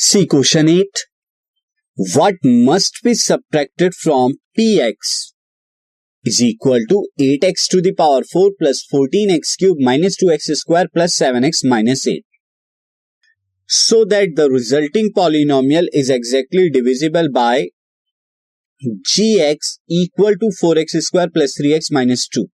C question eight what must be subtracted from P X is equal to eight X to the power four plus fourteen X cube minus two X square plus seven X minus eight so that the resulting polynomial is exactly divisible by G X equal to four X square plus three X minus two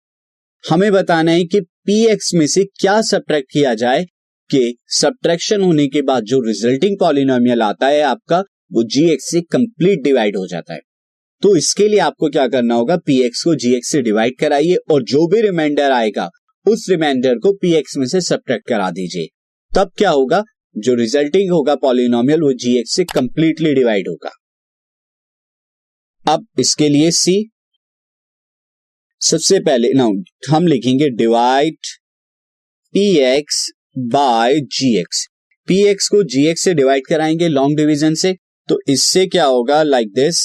हमें बताना है कि P X में से क्या subtract किया जाए के सब्ट्रैक्शन होने के बाद जो रिजल्टिंग पॉलिनोमियल आता है आपका, वो जी एक्स से कंप्लीट डिवाइड हो जाता है। तो इसके लिए आपको क्या करना होगा? पी एक्स को जी एक्स से डिवाइड कराइए और जो भी रिमाइंडर आएगा, उस रिमाइंडर को पी एक्स में से सब्ट्रैक्ट करा दीजिए। तब क्या होगा? जो रिजल्टिंग होगा पॉलिनोमियल वो जी एक्स से कंप्लीटली डिवाइड होगा। अब इसके लिए सी सबसे पहले ना हम लिखेंगे divide P X by G X P X को जी एक्स से डिवाइड कराएँगे लॉन्ग डिवीज़न से तो इससे क्या होगा? Like this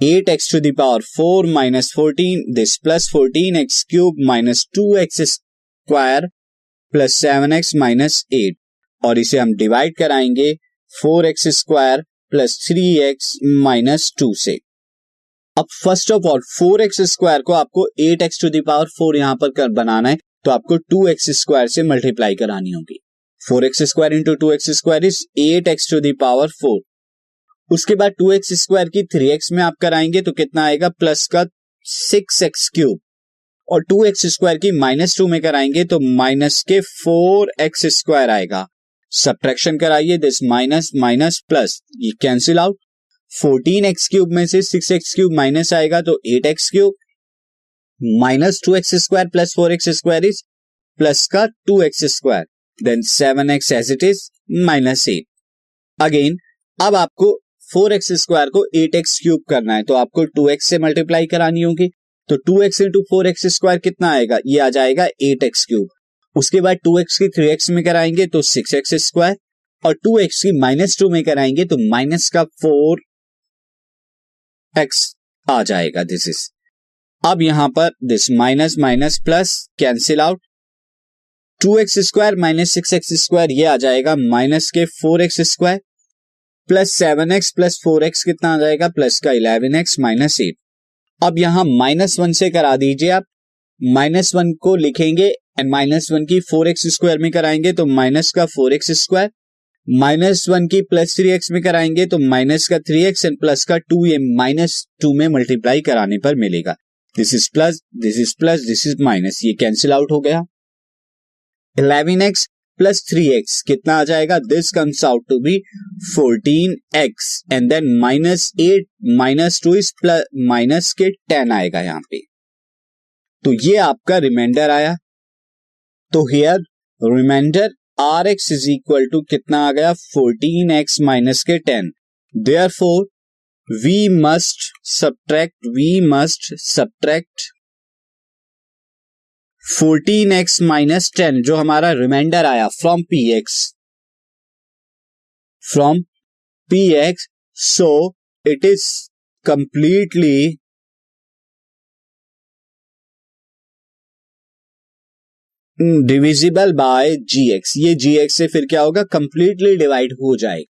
eight X to the power four minus fourteen this plus fourteen X cube minus two X square plus seven X minus eight और इसे हम डिवाइड कराएँगे four X square plus three X minus two से। अब first of all four X square को आपको eight X to the power four यहाँ पर कर बनाना है। तो आपको टू एक्स स्क्वायर से मल्टीप्लाई करानी होगी। Four X square into two X square is eight X to the power four उसके बाद टू एक्स स्क्वायर की थ्री एक्स में आप कराएँगे तो कितना आएगा? प्लस का सिक्स एक्स क्यूब और टू एक्स स्क्वायर की माइनस टू में कराएँगे तो माइनस के फोर एक्स स्क्वायर आएगा। सब्ट्रैक्शन कराइए दिस माइनस माइनस प्लस ये cancel out fourteen X cube में से सिक्स एक्स क्यूब माइनस आएगा तो eight X cube minus two X square plus four X square is plus का two X square then seven X as it is minus eight again अब आपको four x square को eight x cube करना है तो आपको two X से multiply करानी होगी। तो two X into four X square कितना आएगा? ये आ जाएगा एट एक्स क्यूब उसके बाद टू एक्स की थ्री एक्स में कराएँगे तो सिक्स एक्स स्क्वायर और टू एक्स की माइनस टू में कराएँगे तो माइनस का फोर एक्स आ जाएगा दिस इज़ अब यहाँ पर this minus minus plus cancel out two X square minus six X square ये आ जाएगा माइनस के four X square plus seven X plus four X कितना आ जाएगा? प्लस का इलेवन एक्स माइनस एट अब यहाँ माइनस वन से करा दीजिए आप। माइनस वन को लिखेंगे एंड माइनस वन की फोर एक्स स्क्वायर में कराएँगे तो माइनस का four X square minus one की प्लस थ्री एक्स में कराएँगे तो माइनस का थ्री एक्स एंड प्लस का टू ये माइनस टू में मल्टीप्लाई कराने पर मिलेगा। This is plus this is plus this is minus ये कैंसिल आउट हो गया। Eleven X plus three X कितना आ जाएगा? This comes out to be fourteen X and then minus eight minus two is plus minus के ten आएगा यहाँ पे। तो ये आपका रिमाइंडर आया। तो here reminder R X is equal to कितना आ गया? फोर्टीन एक्स माइनस के ten therefore we must subtract, we must subtract 14x minus ten जो हमारा रिमाइंडर आया from P X from P X so it is completely divisible by G X ये जी x से फिर क्या होगा? कंप्लीटली डिवाइड हो जाएगा।